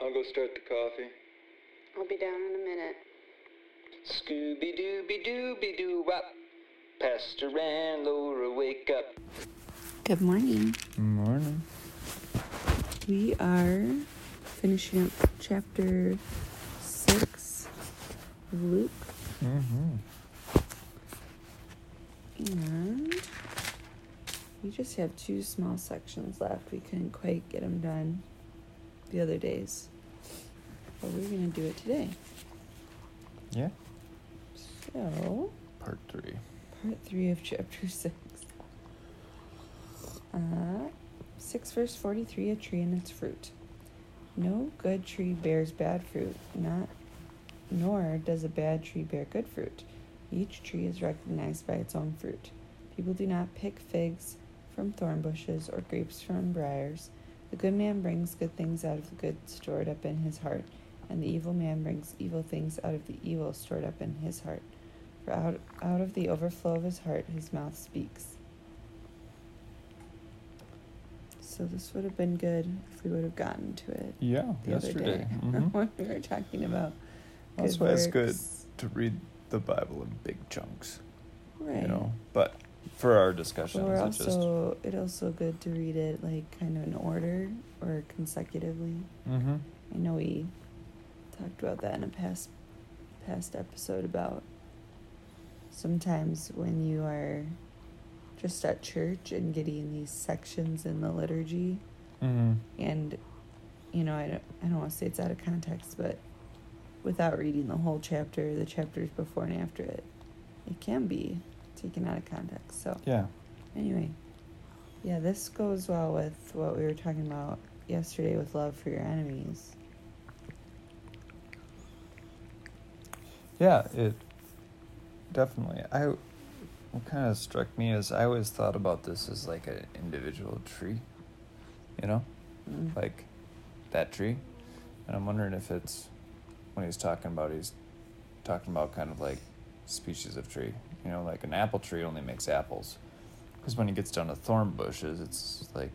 I'll go start the coffee. I'll be down in a minute. Scooby Dooby Dooby Doo Wop. Pastor and Laura, wake up. Good morning. Good Morning. We are finishing up chapter 6 of Luke. Mm-hmm. And we just have two small sections left. We couldn't quite get them done the other days. But we're going to do it today. Yeah. So, Part three. part 3 of chapter 6. Uh, 6 verse 43 A tree and its fruit. No good tree bears bad fruit, not nor does a bad tree bear good fruit. Each tree is recognized by its own fruit. People do not pick figs from thorn bushes or grapes from briars. The good man brings good things out of the good stored up in his heart, and the evil man brings evil things out of the evil stored up in his heart. For out, out of the overflow of his heart his mouth speaks. So this would have been good if we would have gotten to it Yeah, the other yesterday. day Mhm. when we were talking about. That's why it's good to read the Bible in big chunks, Right. you know. But for our discussions, we're it's just also it also good to read it like kind of in order or consecutively. mm-hmm. I know we talked about that in a past past episode about sometimes when you are just at church and getting these sections in the liturgy Mm-hmm. and you know I don't, I don't want to say it's out of context but without reading the whole chapter the chapters before and after it it can be taken out of context so Yeah. Anyway, yeah, this goes well with what we were talking about yesterday with love for your enemies. Yeah, it definitely. I what kind of struck me is I always thought about this as like an individual tree, you know, Mm. like that tree, and I'm wondering if it's when he's talking about he's talking about kind of like species of tree, you know, like an apple tree only makes apples, because when he gets down to thorn bushes, it's like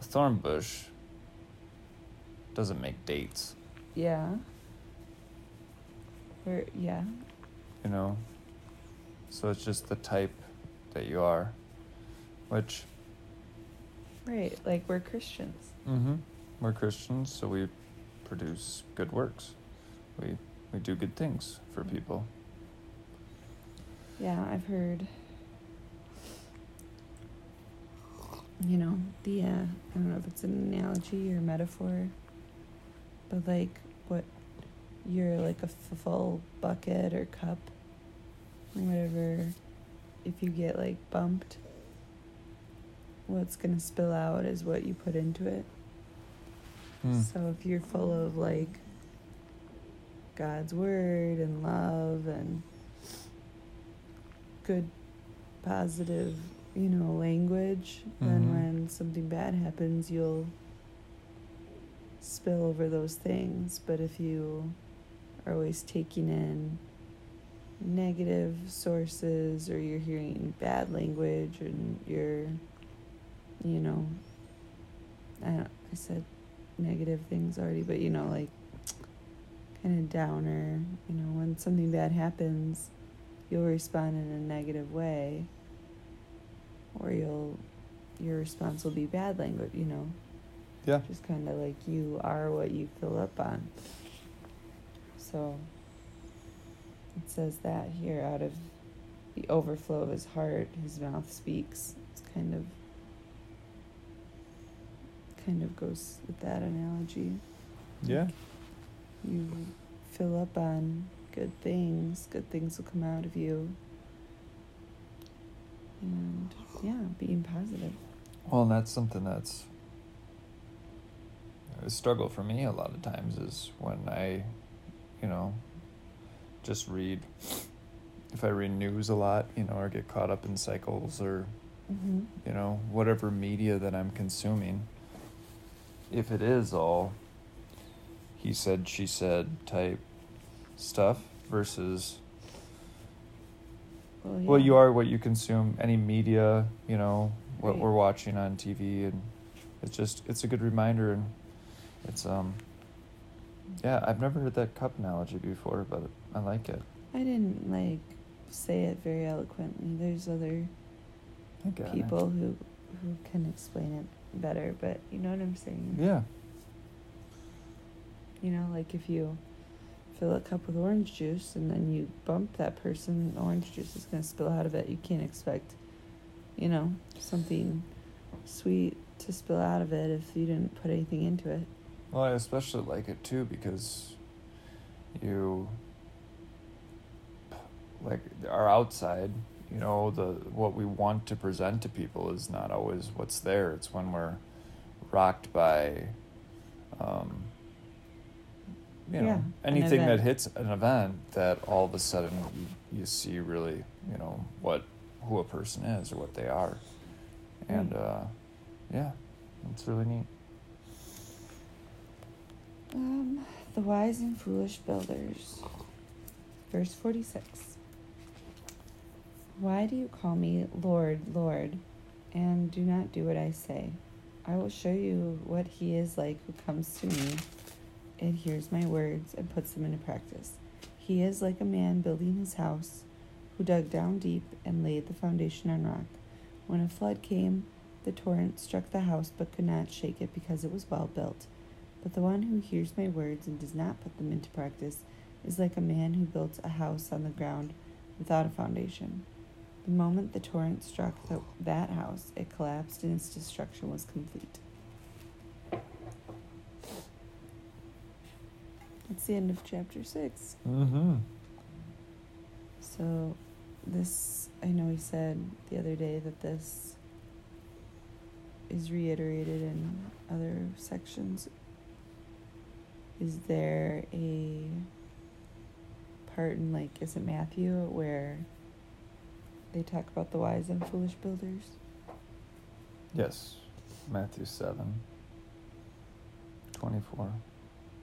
a thorn bush doesn't make dates, Yeah. Or yeah, you know so it's just the type that you are which right. Like we're Christians. mm-hmm, we're christians so we produce good works we we do good things for people Yeah, I've heard. You know the uh, I don't know if it's an analogy or metaphor, but like what you're like a full bucket or cup, or whatever. If you get like bumped, what's gonna spill out is what you put into it. Hmm. So if you're full of like God's word and love and good positive, you know, language, then Mhm. when something bad happens, you'll spill over those things. But if you are always taking in negative sources or you're hearing bad language and you're you know I don't, I said negative things already, but you know, like kind of downer. You know, when something bad happens, you'll respond in a negative way, or you'll your response will be bad language. You know, yeah just kind of like you are what you fill up on. So it says that here out of the overflow of his heart, his mouth speaks. It's kind of kind of goes with that analogy. yeah You fill up on good things, good things will come out of you. And yeah, being positive. well and that's something that's a struggle for me a lot of times is when i you know just read if i read news a lot you know or get caught up in cycles or Mm-hmm. you know, whatever media that I'm consuming, if it is all he said, she said type stuff versus, Well, well, you are what you consume, any media, you know, what Right. we're watching on TV. And it's just, it's a good reminder. And it's, um, Yeah, I've never heard that cup analogy before, but I like it. I didn't like say it very eloquently. There's other got it. people who who can explain it better, but you know what I'm saying? Yeah. You know, like if you fill a cup with orange juice and then you bump that person, orange juice is going to spill out of it. You can't expect, you know, something sweet to spill out of it if you didn't put anything into it. Well, I especially like it too because you like our outside, you know, the what we want to present to people is not always what's there. It's when we're rocked by um you know, Yeah, an anything that hits an event that all of a sudden you, you see really, you know, what who a person is or what they are. And Right. uh yeah, it's really neat. Um, the wise and foolish builders. Verse 46. Why do you call me Lord, Lord, and do not do what I say? I will show you what he is like who comes to me and hears my words and puts them into practice. He is like a man building his house who dug down deep and laid the foundation on rock. When a flood came, the torrent struck the house but could not shake it because it was well built. But the one who hears my words and does not put them into practice is like a man who builds a house on the ground without a foundation. The moment the torrent struck the, that house, it collapsed and its destruction was complete. That's the end of chapter 6. Mm-hmm. So, this, I know he said the other day that this is reiterated in other sections. Is there a part in, like, is it Matthew where they talk about the wise and foolish builders? Yes, Matthew 7, 24.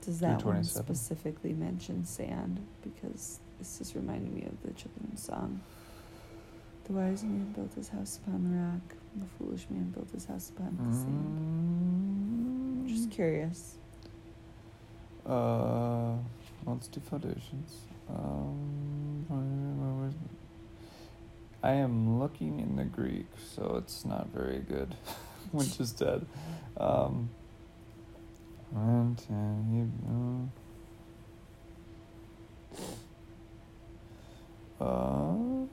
Does that one specifically mention sand? Because this is reminding me of the children's song. The wise man built his house upon the rock, and the foolish man built his house upon the sand. Mm, Just curious. Uh, let's do foundations. Um, I am looking in the Greek, so it's not very good, which is dead. Um, and, you know. Uh,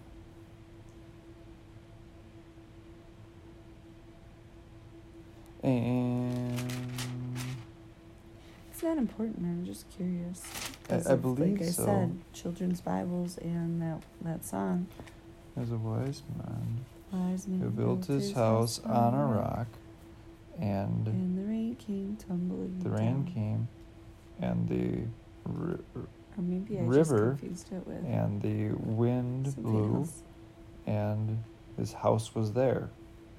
and Not important. I'm just curious. I- I believe like I so. said, children's Bibles and that that song. there's a wise man Wise man who built his house on a rock, and and the rain came tumbling. the rain came, and the ri- Or maybe I river just it with and the wind something blew, else. and his house was there,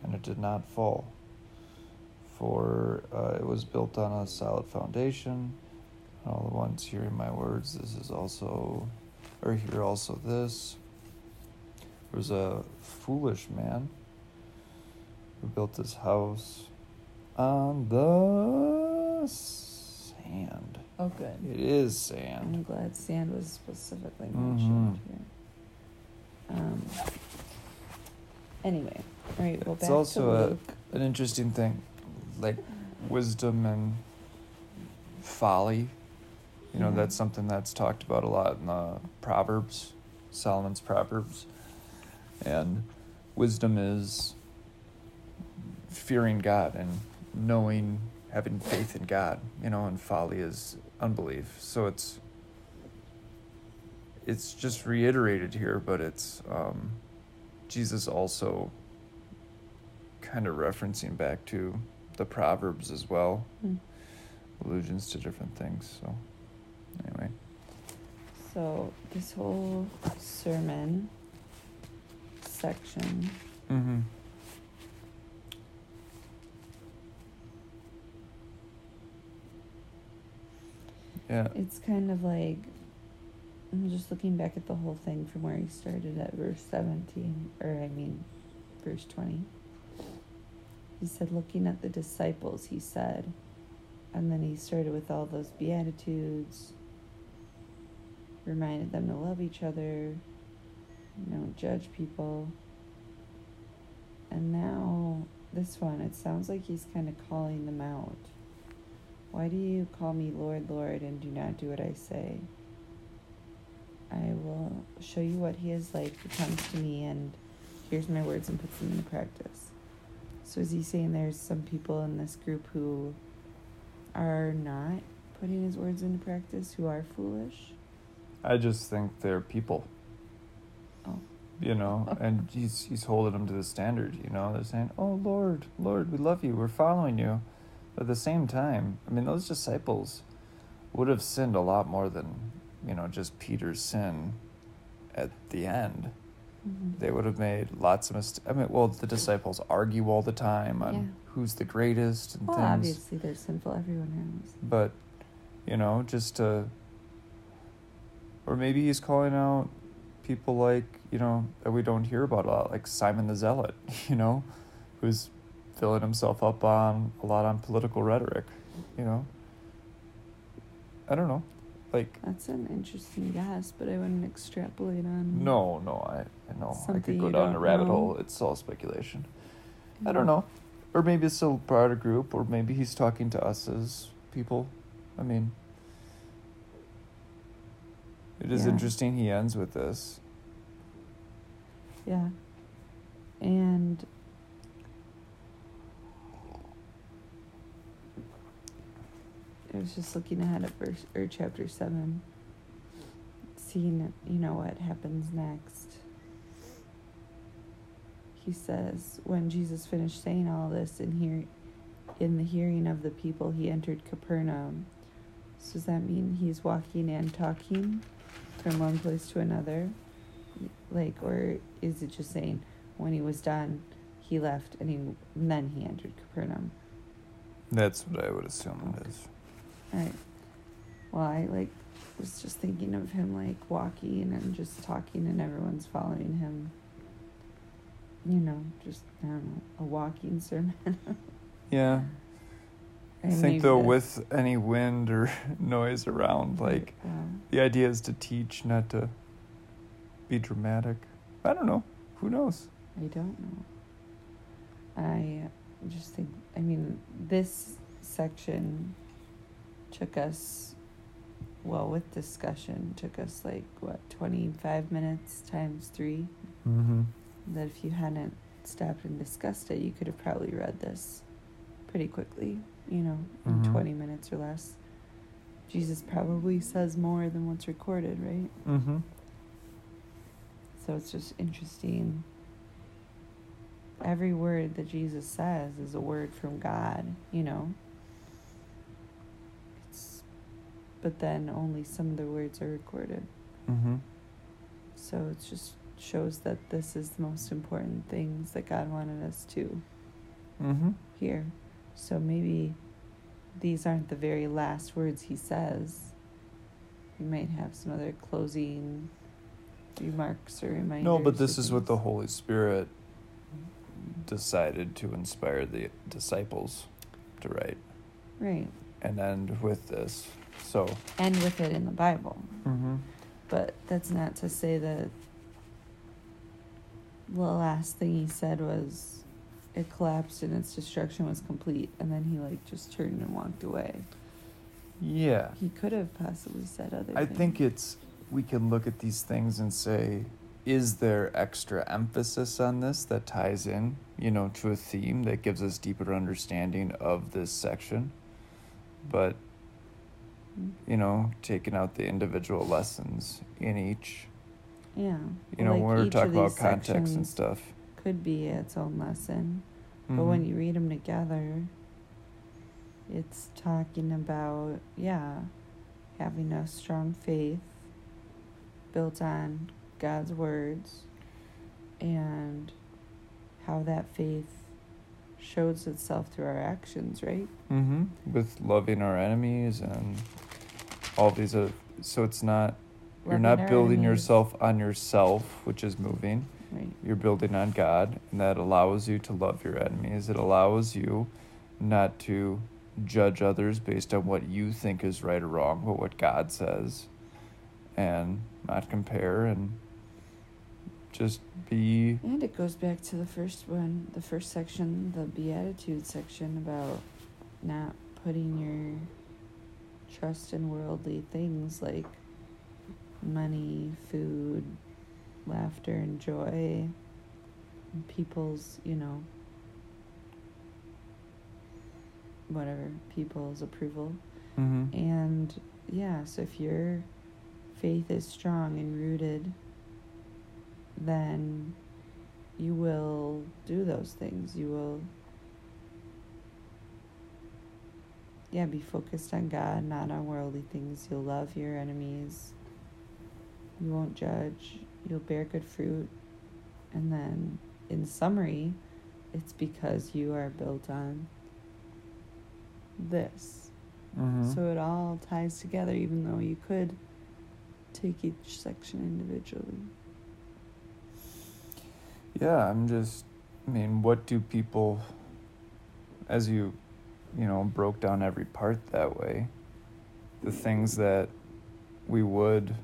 and it did not fall. For uh, it was built on a solid foundation. All the ones hearing my words, this is also, or hear also this. There was a foolish man who built his house on the sand. Oh, good. It is sand. I'm glad sand was specifically Mhm. mentioned here. Um. Anyway, all right. Well, It's also a- An interesting thing, like wisdom and folly. You know, Yeah. that's something that's talked about a lot in the Proverbs, Solomon's Proverbs. And wisdom is fearing God and knowing, having faith in God, you know, and folly is unbelief. So it's it's just reiterated here, but it's um, Jesus also kind of referencing back to the Proverbs as well, Hmm. allusions to different things. So, anyway, So this whole sermon section mm-hmm. yeah, It's kind of like I'm just looking back at the whole thing from where he started at verse 17, or I mean, verse 20. He said, Looking at the disciples, he said, And then he started with all those beatitudes, reminded them to love each other, you know, judge people. And now this one, it sounds like he's kind of calling them out. Why do you call me Lord, Lord, and do not do what I say? I will show you what he is like who comes to me and hears my words and puts them into practice. So is he saying there's some people in this group who are not putting his words into practice, who are foolish? I just think they're people. Oh. You know, and he's he's holding them to the standard. You know, they're saying, "Oh Lord, Lord, we love you. We're following you." But at the same time, I mean, those disciples would have sinned a lot more than you know just Peter's sin at the end. Mhm. They would have made lots of mistakes. I mean, well, the disciples argue all the time on Yeah. who's the greatest and Well, things. obviously they're sinful. Everyone has. But, you know, just to. Or maybe he's calling out people like, you know, that we don't hear about a lot, like Simon the Zealot, you know, who's filling himself up on a lot on political rhetoric, you know. I don't know. Like, That's an interesting guess, but I wouldn't extrapolate on. no, no, I, I know. I could go down a rabbit know. hole. It's all speculation. I don't know. Or maybe it's a broader group, or maybe he's talking to us as people. I mean, it is Yeah. interesting he ends with this. Yeah. And I was just looking ahead at verse or chapter seven, seeing you know what happens next. He says, when Jesus finished saying all this in here in the hearing of the people, he entered Capernaum. So does that mean he's walking and talking from one place to another? Like, or is it just saying when he was done, he left and he and then he entered Capernaum? That's what I would assume it is. Right. Well, I like was just thinking of him like walking and just talking, and everyone's following him. You know, just I don't know, a walking sermon. Yeah. I think though, that's- with any wind or noise around, like Yeah. the idea is to teach, not to be dramatic. I don't know. Who knows? I don't know. I just think, I mean, this section took us, well, with discussion, took us like, what, 25 minutes times three? Mm-hmm. That if you hadn't stopped and discussed it, you could have probably read this pretty quickly, you know, in Mhm. 20 minutes or less. Jesus probably says more than what's recorded, right? Mm-hmm. So it's just interesting. Every word that Jesus says is a word from God, you know. But then only some of the words are recorded. Mm-hmm. So it just shows that this is the most important things that God wanted us to Mm-hmm. hear. So maybe these aren't the very last words he says. He might have some other closing remarks or reminders. No, but this is what the. Holy Spirit decided to inspire the disciples to write right. and end with this. So, end with it in the Bible. mm-hmm. But that's not to say that the last thing he said was it collapsed and its destruction was complete, and then he like just turned and walked away. yeah, He could have possibly said other. Things. I things. think it's we can look at these things and say, is there extra emphasis on this that ties in, you know, to a theme that gives us deeper understanding of this section? But. You know, taking out the individual lessons in each. Yeah. You know, like when we're talking about context and stuff. Could be its own lesson, but when Mhm. you read them together, it's talking about yeah, having a strong faith built on God's words, and how that faith shows itself through our actions, right? Mm-hmm. With loving our enemies and all these other. So it's not. You're not building yourself on yourself, which is moving. Right. You're building on God, and that allows you to love your enemies. It allows you not to judge others based on what you think is right or wrong, but what God says, and not compare and just be. And it goes back to the first one, the first section, the Beatitude section about not putting your trust in worldly things like money, food, laughter, and joy, and people's, you know, whatever, people's approval. Mm-hmm. And yeah, so if your faith is strong and rooted, then you will do those things. You will, yeah, be focused on God, not on worldly things. You'll love your enemies. You won't judge. You'll bear good fruit. And then, in summary, it's because you are built on this. Mm-hmm. So it all ties together, even though you could take each section individually. Yeah, I'm just, I mean, what do people, as you, you know, broke down every part that way, the things that we would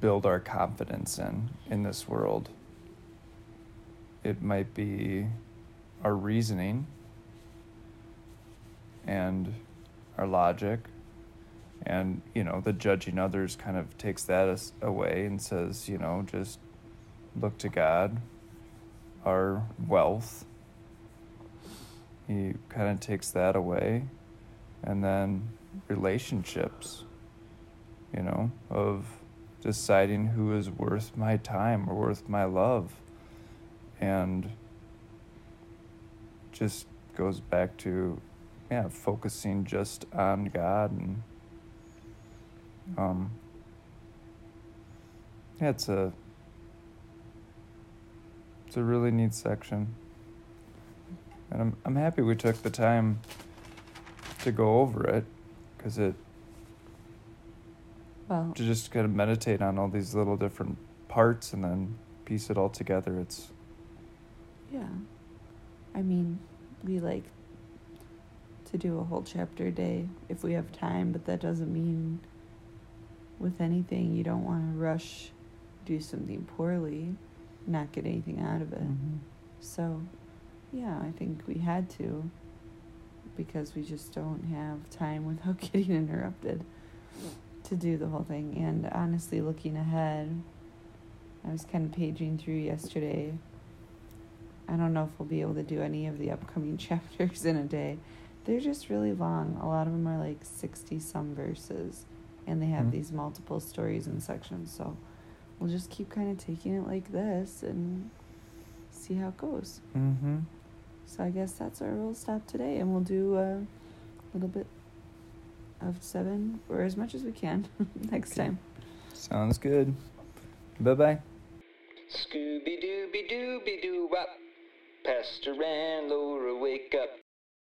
build our confidence in in this world, it might be our reasoning and our logic and you know the judging others kind of takes that away and says you know just look to god. Our wealth he kind of takes that away and then relationships you know of deciding who is worth my time or worth my love and just goes back to yeah, focusing just on God and um yeah, it's a it's a really neat section. And I'm I'm happy we took the time to go over it cuz it Well, to just kind of meditate on all these little different parts and then piece it all together. It's yeah. I mean, we like to do a whole chapter a day if we have time, but that doesn't mean with anything you don't want to rush, do something poorly, not get anything out of it. Mm-hmm. So, yeah, I think we had to because we just don't have time without getting interrupted to do the whole thing. And honestly, looking ahead, I was kind of paging through yesterday. I don't know if we'll be able to do any of the upcoming chapters in a day. They're just really long. A lot of them are like 60 some verses, and they have Mhm. these multiple stories and sections. So we'll just keep kind of taking it like this and see how it goes. Mm-hmm. So I guess that's where we'll stop today, and we'll do a little bit of seven or as much as we can next Okay. time. Sounds good. Bye bye. Scooby Dooby Dooby Doo Wop. Pastor and Laura wake up.